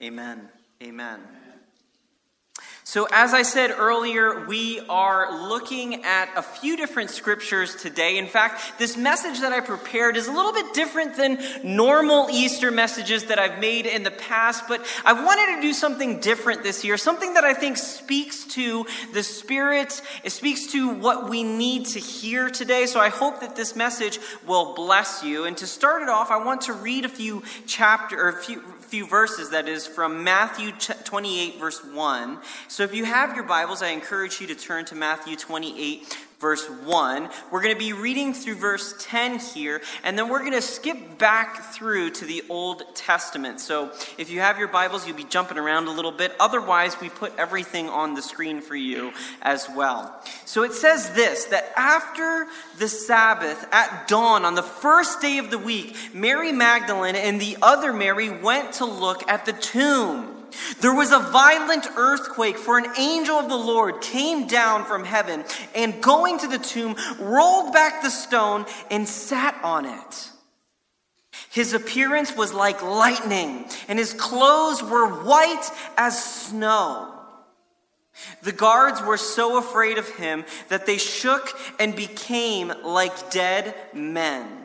Amen. Amen. So, as I said earlier, we are looking at a few different scriptures today. In fact, this message that I prepared is a little bit different than normal Easter messages that I've made in the past, but I wanted to do something different this year, something that I think speaks to the Spirit, it speaks to what we need to hear today. So, I hope that this message will bless you. And to start it off, I want to read a few chapter or a few few verses that is from Matthew 28, verse 1. So if you have your Bibles, I encourage you to turn to Matthew 28, verse 1. We're going to be reading through verse 10 here, and then we're going to skip back through to the Old Testament. So if you have your Bibles, you'll be jumping around a little bit. Otherwise, we put everything on the screen for you as well. So it says this that after the Sabbath, at dawn, on the first day of the week, Mary Magdalene and the other Mary went to look at the tomb. There was a violent earthquake, for an angel of the Lord came down from heaven and, going to the tomb, rolled back the stone and sat on it. His appearance was like lightning, and his clothes were white as snow. The guards were so afraid of him that they shook and became like dead men.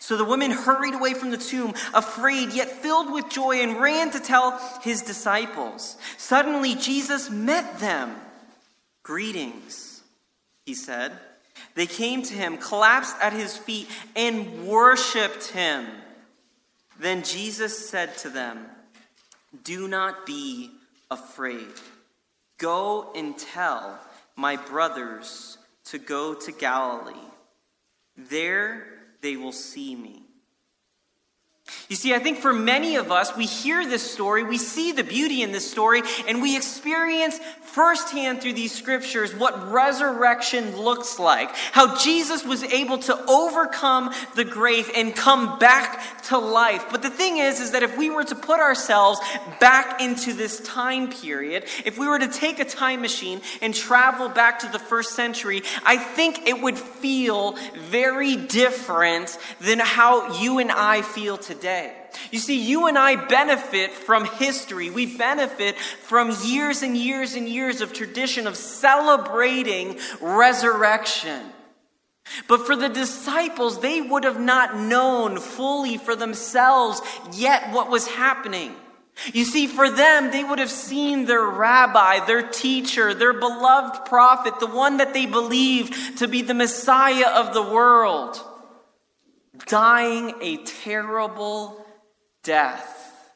So the women hurried away from the tomb, afraid yet filled with joy, and ran to tell his disciples. Suddenly Jesus met them. Greetings, he said. They came to him, collapsed at his feet, and worshiped him. Then Jesus said to them, Do not be afraid. Go and tell my brothers to go to Galilee. There they will see me. You see, I think for many of us, we hear this story, we see the beauty in this story, and we experience firsthand through these scriptures what resurrection looks like. How Jesus was able to overcome the grave and come back to life. But the thing is, is that if we were to put ourselves back into this time period, if we were to take a time machine and travel back to the first century, I think it would feel very different than how you and I feel today today. You see, you and I benefit from history. We benefit from years and years and years of tradition of celebrating resurrection. But for the disciples, they would have not known fully for themselves yet what was happening. You see, for them, they would have seen their rabbi, their teacher, their beloved prophet, the one that they believed to be the Messiah of the world dying a terrible death,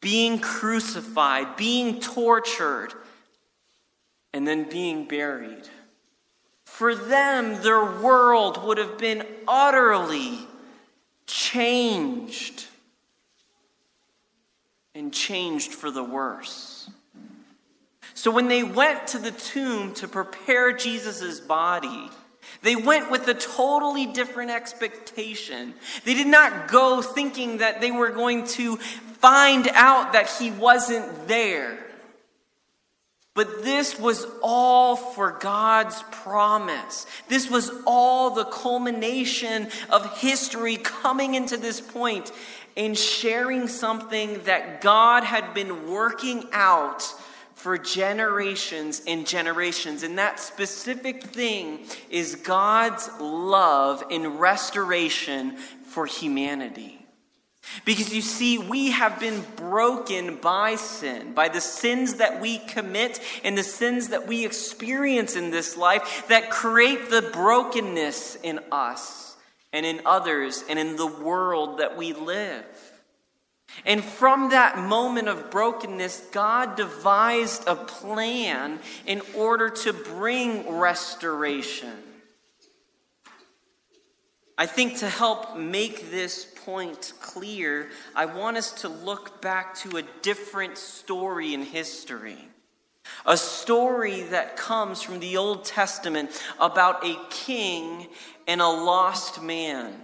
being crucified, being tortured, and then being buried. For them, their world would have been utterly changed and changed for the worse. So when they went to the tomb to prepare Jesus' body, they went with a totally different expectation. They did not go thinking that they were going to find out that he wasn't there. But this was all for God's promise. This was all the culmination of history coming into this point and sharing something that God had been working out for generations and generations. And that specific thing is God's love and restoration for humanity. Because you see, we have been broken by sin, by the sins that we commit and the sins that we experience in this life that create the brokenness in us and in others and in the world that we live. And from that moment of brokenness, God devised a plan in order to bring restoration. I think to help make this point clear, I want us to look back to a different story in history. A story that comes from the Old Testament about a king and a lost man.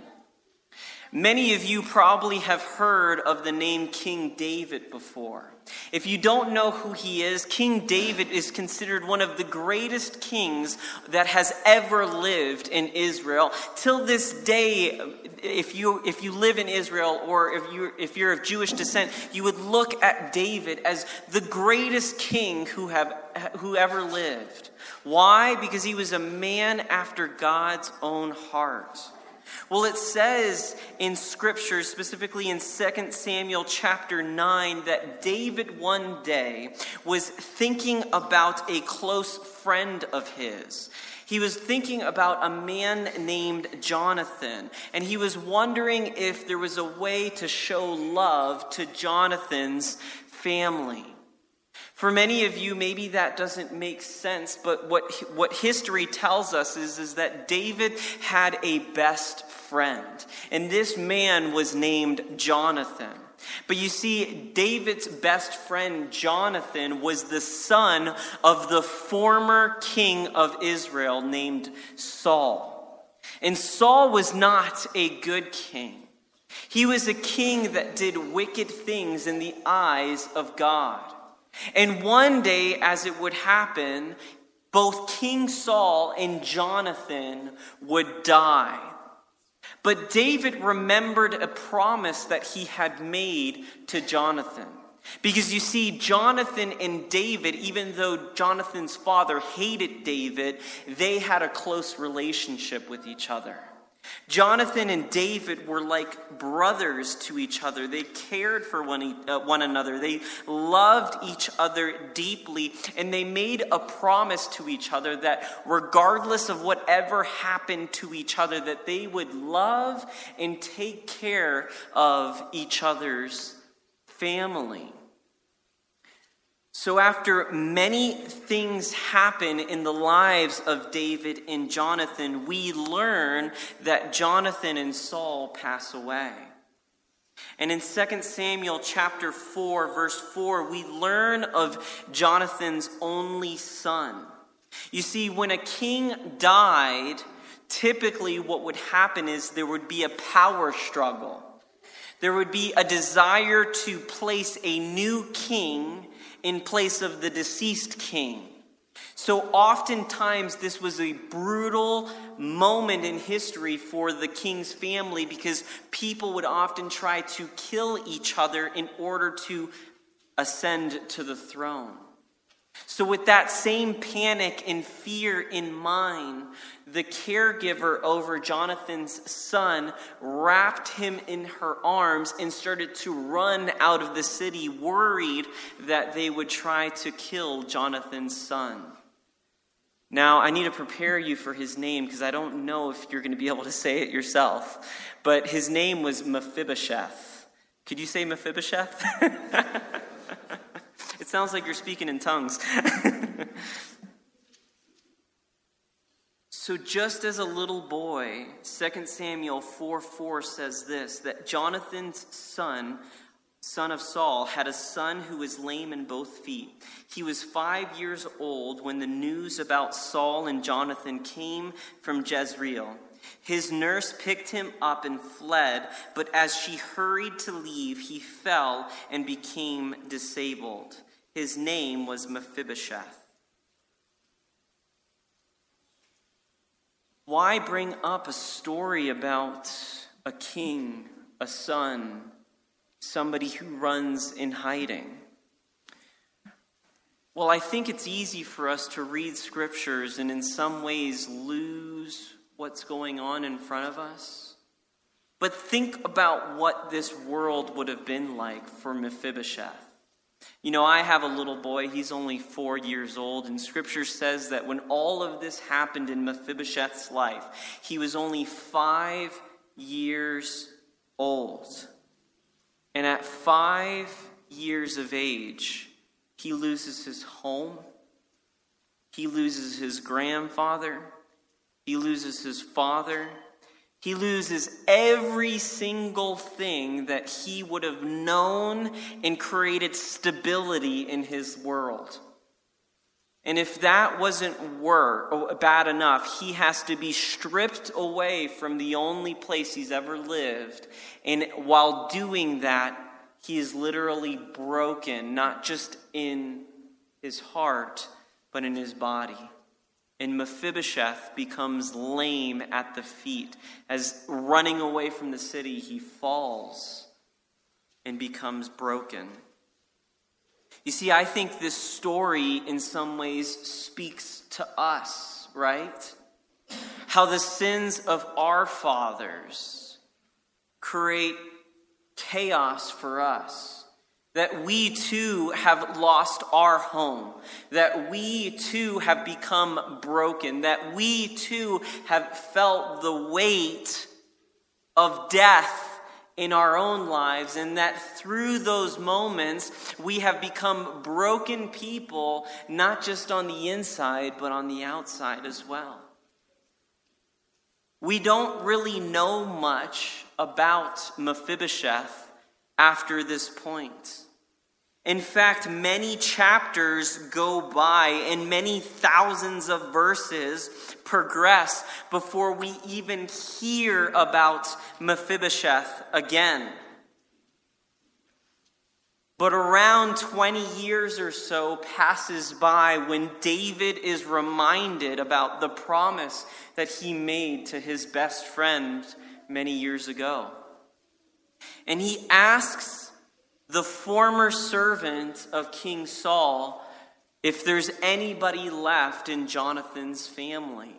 Many of you probably have heard of the name King David before. If you don't know who he is, King David is considered one of the greatest kings that has ever lived in Israel. Till this day, if you, if you live in Israel or if, you, if you're of Jewish descent, you would look at David as the greatest king who, have, who ever lived. Why? Because he was a man after God's own heart. Well, it says in Scripture, specifically in 2 Samuel chapter 9, that David one day was thinking about a close friend of his. He was thinking about a man named Jonathan, and he was wondering if there was a way to show love to Jonathan's family. For many of you, maybe that doesn't make sense, but what, what history tells us is, is that David had a best friend, and this man was named Jonathan. But you see, David's best friend, Jonathan, was the son of the former king of Israel named Saul. And Saul was not a good king. He was a king that did wicked things in the eyes of God. And one day, as it would happen, both King Saul and Jonathan would die. But David remembered a promise that he had made to Jonathan. Because you see, Jonathan and David, even though Jonathan's father hated David, they had a close relationship with each other. Jonathan and David were like brothers to each other. They cared for one, uh, one another. They loved each other deeply. And they made a promise to each other that regardless of whatever happened to each other, that they would love and take care of each other's family. So, after many things happen in the lives of David and Jonathan, we learn that Jonathan and Saul pass away. And in 2 Samuel chapter 4, verse 4, we learn of Jonathan's only son. You see, when a king died, typically what would happen is there would be a power struggle. There would be a desire to place a new king in place of the deceased king. So oftentimes, this was a brutal moment in history for the king's family because people would often try to kill each other in order to ascend to the throne. So, with that same panic and fear in mind, the caregiver over Jonathan's son wrapped him in her arms and started to run out of the city, worried that they would try to kill Jonathan's son. Now, I need to prepare you for his name because I don't know if you're going to be able to say it yourself. But his name was Mephibosheth. Could you say Mephibosheth? it sounds like you're speaking in tongues. So, just as a little boy, 2 Samuel 4 4 says this that Jonathan's son, son of Saul, had a son who was lame in both feet. He was five years old when the news about Saul and Jonathan came from Jezreel. His nurse picked him up and fled, but as she hurried to leave, he fell and became disabled. His name was Mephibosheth. Why bring up a story about a king, a son, somebody who runs in hiding? Well, I think it's easy for us to read scriptures and in some ways lose what's going on in front of us. But think about what this world would have been like for Mephibosheth. You know, I have a little boy, he's only four years old, and scripture says that when all of this happened in Mephibosheth's life, he was only five years old. And at five years of age, he loses his home, he loses his grandfather, he loses his father, He loses every single thing that he would have known and created stability in his world. And if that wasn't were, oh, bad enough, he has to be stripped away from the only place he's ever lived. And while doing that, he is literally broken, not just in his heart, but in his body. And Mephibosheth becomes lame at the feet. As running away from the city, he falls and becomes broken. You see, I think this story in some ways speaks to us, right? How the sins of our fathers create chaos for us. That we too have lost our home. That we too have become broken. That we too have felt the weight of death in our own lives, and that through those moments, we have become broken people, not just on the inside, but on the outside as well. We don't really know much about Mephibosheth after this point. In fact, many chapters go by and many thousands of verses progress before we even hear about Mephibosheth again. But around 20 years or so passes by when David is reminded about the promise that he made to his best friend many years ago. And he asks the former servant of King Saul, if there's anybody left in Jonathan's family.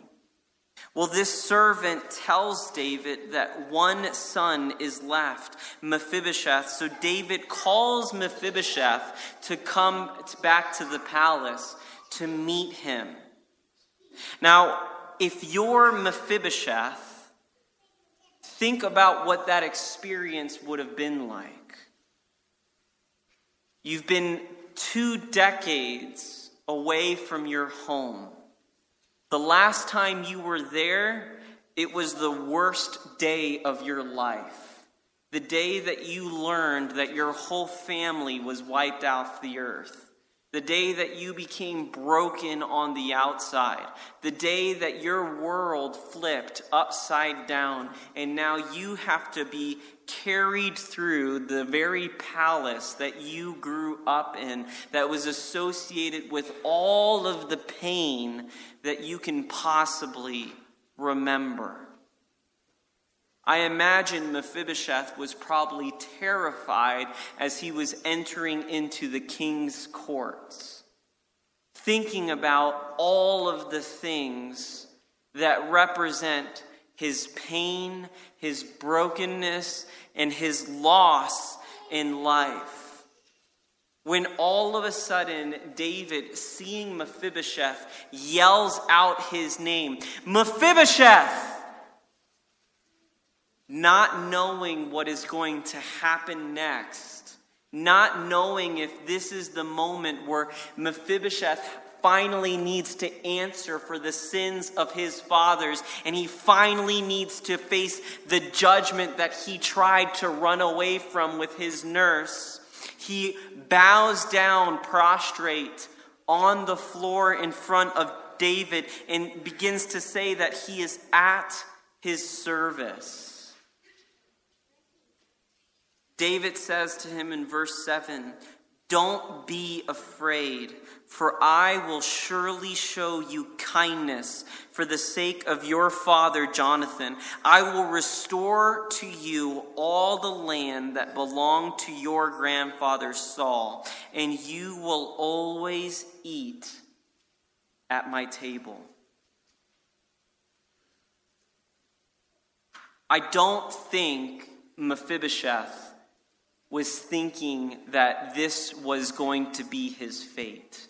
Well, this servant tells David that one son is left, Mephibosheth. So David calls Mephibosheth to come back to the palace to meet him. Now, if you're Mephibosheth, think about what that experience would have been like. You've been two decades away from your home. The last time you were there, it was the worst day of your life. The day that you learned that your whole family was wiped off the earth. The day that you became broken on the outside. The day that your world flipped upside down, and now you have to be carried through the very palace that you grew up in, that was associated with all of the pain that you can possibly remember. I imagine Mephibosheth was probably terrified as he was entering into the king's courts, thinking about all of the things that represent his pain, his brokenness, and his loss in life. When all of a sudden David, seeing Mephibosheth, yells out his name Mephibosheth! Not knowing what is going to happen next, not knowing if this is the moment where Mephibosheth finally needs to answer for the sins of his fathers, and he finally needs to face the judgment that he tried to run away from with his nurse. He bows down prostrate on the floor in front of David and begins to say that he is at his service. David says to him in verse 7 Don't be afraid, for I will surely show you kindness for the sake of your father Jonathan. I will restore to you all the land that belonged to your grandfather Saul, and you will always eat at my table. I don't think Mephibosheth was thinking that this was going to be his fate.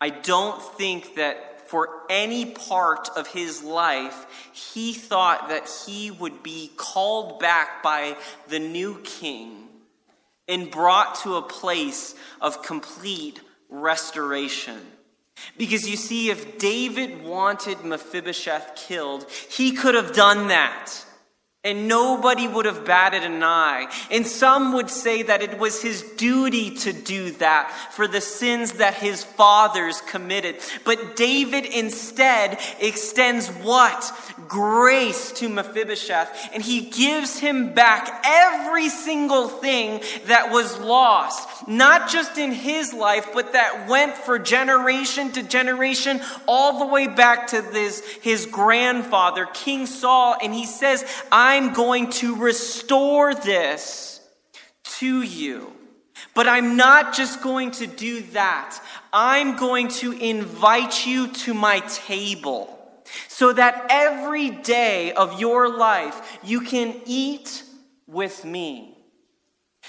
I don't think that for any part of his life he thought that he would be called back by the new king and brought to a place of complete restoration. Because you see, if David wanted Mephibosheth killed, he could have done that. And nobody would have batted an eye. And some would say that it was his duty to do that for the sins that his fathers committed. But David instead extends what? Grace to Mephibosheth. And he gives him back every single thing that was lost. Not just in his life, but that went for generation to generation all the way back to this, his grandfather, King Saul. And he says, I I'm going to restore this to you. But I'm not just going to do that. I'm going to invite you to my table so that every day of your life you can eat with me.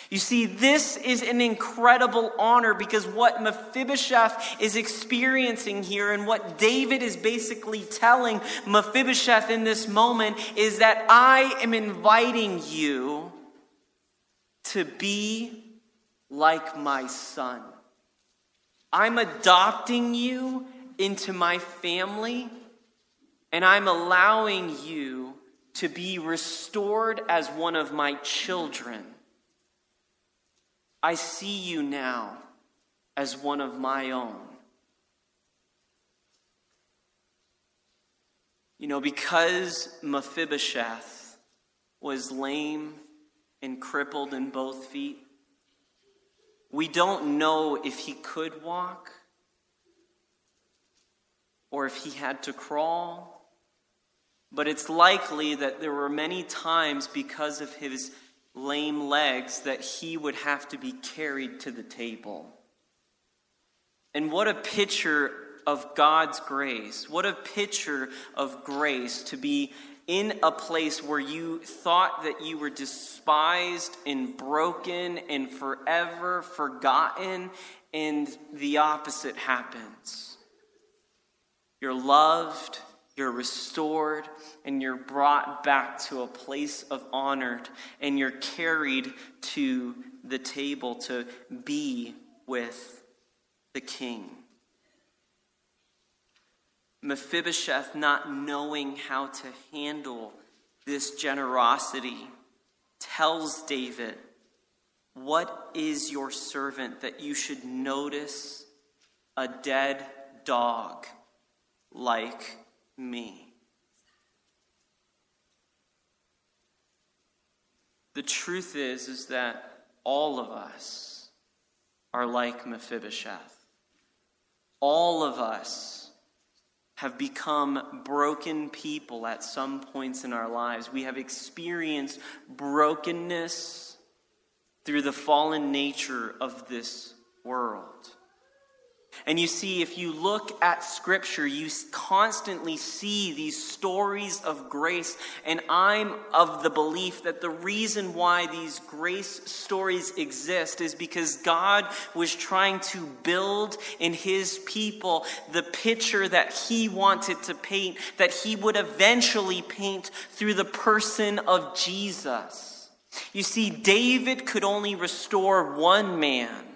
You see, this is an incredible honor because what Mephibosheth is experiencing here and what David is basically telling Mephibosheth in this moment is that I am inviting you to be like my son. I'm adopting you into my family and I'm allowing you to be restored as one of my children. I see you now as one of my own. You know, because Mephibosheth was lame and crippled in both feet, we don't know if he could walk or if he had to crawl. But it's likely that there were many times because of his lame legs that he would have to be carried to the table. And what a picture of God's grace. What a picture of grace to be in a place where you thought that you were despised and broken and forever forgotten, and the opposite happens. You're loved, you're restored, and you're brought back to a place of honor, and you're carried to the table to be with the king. Mephibosheth, not knowing how to handle this generosity, tells David, What is your servant that you should notice a dead dog like me. The truth is is that all of us are like Mephibosheth. All of us have become broken people at some points in our lives. We have experienced brokenness through the fallen nature of this world. And you see, if you look at Scripture, you constantly see these stories of grace. And I'm of the belief that the reason why these grace stories exist is because God was trying to build in His people the picture that He wanted to paint, that He would eventually paint through the person of Jesus. You see, David could only restore one man.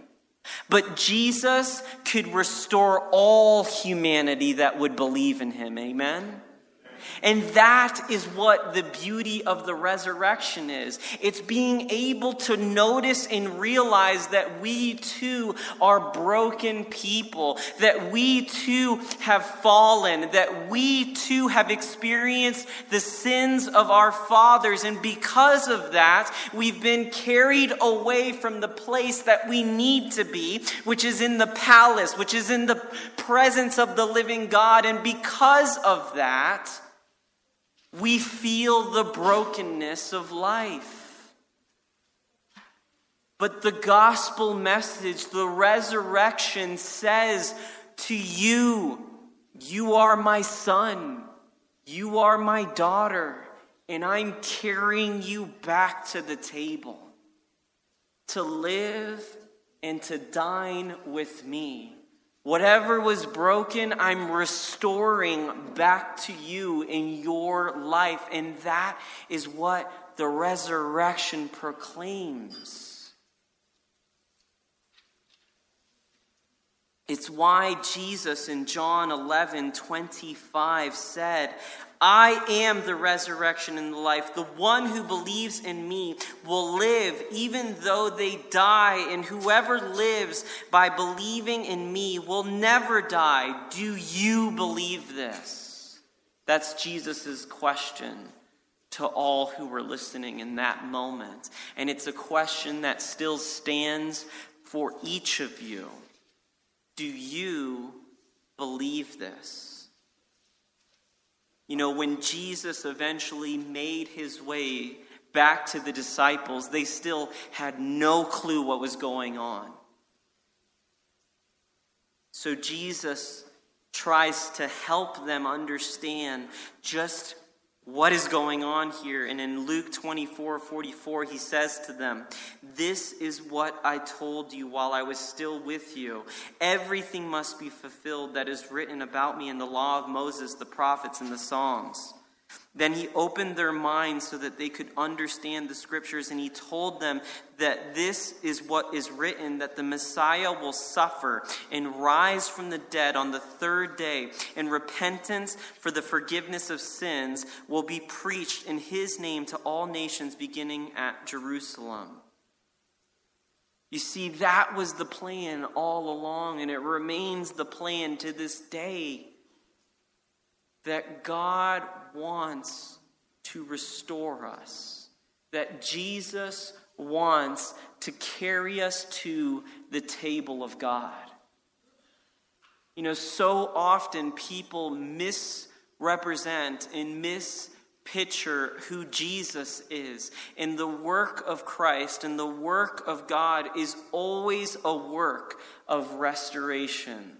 But Jesus could restore all humanity that would believe in him. Amen? And that is what the beauty of the resurrection is. It's being able to notice and realize that we too are broken people, that we too have fallen, that we too have experienced the sins of our fathers. And because of that, we've been carried away from the place that we need to be, which is in the palace, which is in the presence of the living God. And because of that, we feel the brokenness of life. But the gospel message, the resurrection says to you, You are my son, you are my daughter, and I'm carrying you back to the table to live and to dine with me. Whatever was broken, I'm restoring back to you in your life. And that is what the resurrection proclaims. It's why Jesus in John 11 25 said, I am the resurrection and the life. The one who believes in me will live even though they die, and whoever lives by believing in me will never die. Do you believe this? That's Jesus' question to all who were listening in that moment. And it's a question that still stands for each of you. Do you believe this? You know, when Jesus eventually made his way back to the disciples, they still had no clue what was going on. So Jesus tries to help them understand just what is going on here. And in Luke 24 44, he says to them, This is what I told you while I was still with you. Everything must be fulfilled that is written about me in the law of Moses, the prophets, and the Psalms. Then he opened their minds so that they could understand the scriptures, and he told them that this is what is written that the Messiah will suffer and rise from the dead on the third day, and repentance for the forgiveness of sins will be preached in his name to all nations, beginning at Jerusalem. You see, that was the plan all along, and it remains the plan to this day that God wants to restore us, that Jesus wants to carry us to the table of God. You know, so often people misrepresent and mispicture who Jesus is. And the work of Christ and the work of God is always a work of restoration.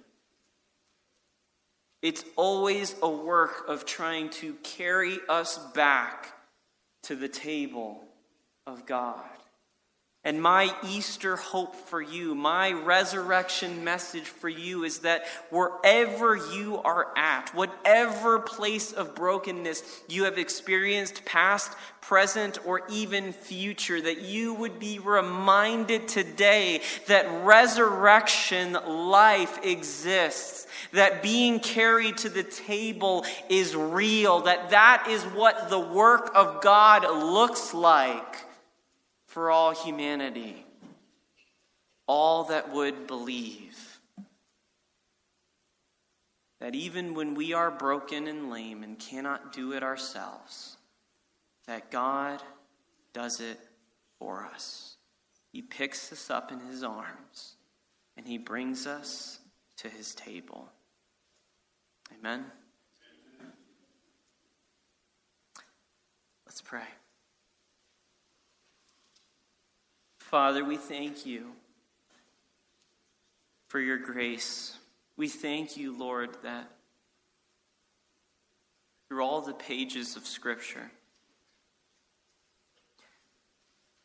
It's always a work of trying to carry us back to the table of God. And my Easter hope for you, my resurrection message for you is that wherever you are at, whatever place of brokenness you have experienced, past, present, or even future, that you would be reminded today that resurrection life exists, that being carried to the table is real, that that is what the work of God looks like for all humanity, all that would believe. That even when we are broken and lame and cannot do it ourselves, that God does it for us. He picks us up in his arms and he brings us to his table. Amen. Let's pray. Father, we thank you for your grace. We thank you, Lord, that through all the pages of Scripture,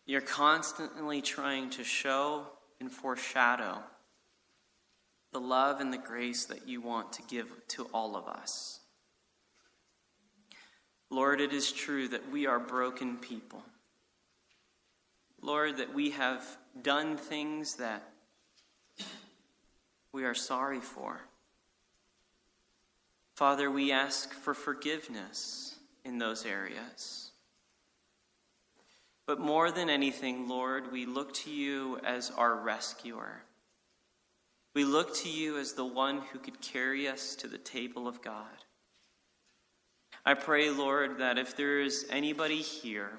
you're constantly trying to show and foreshadow the love and the grace that you want to give to all of us. Lord, it is true that we are broken people. Lord, that we have done things that we are sorry for. Father, we ask for forgiveness in those areas. But more than anything, Lord, we look to you as our rescuer. We look to you as the one who could carry us to the table of God. I pray, Lord, that if there is anybody here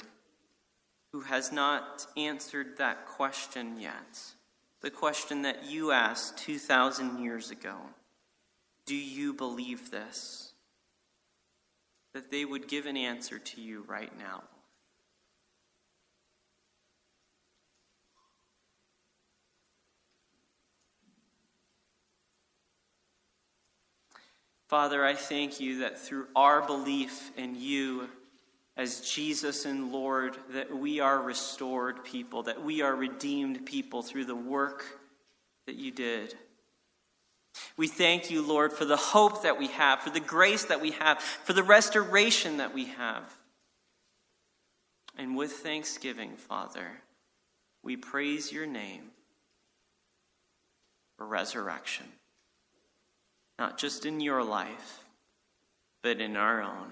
who has not answered that question yet, the question that you asked 2,000 years ago Do you believe this? That they would give an answer to you right now. Father, I thank you that through our belief in you, as Jesus and Lord, that we are restored people, that we are redeemed people through the work that you did. We thank you, Lord, for the hope that we have, for the grace that we have, for the restoration that we have. And with thanksgiving, Father, we praise your name for resurrection. not just in your life, but in our own.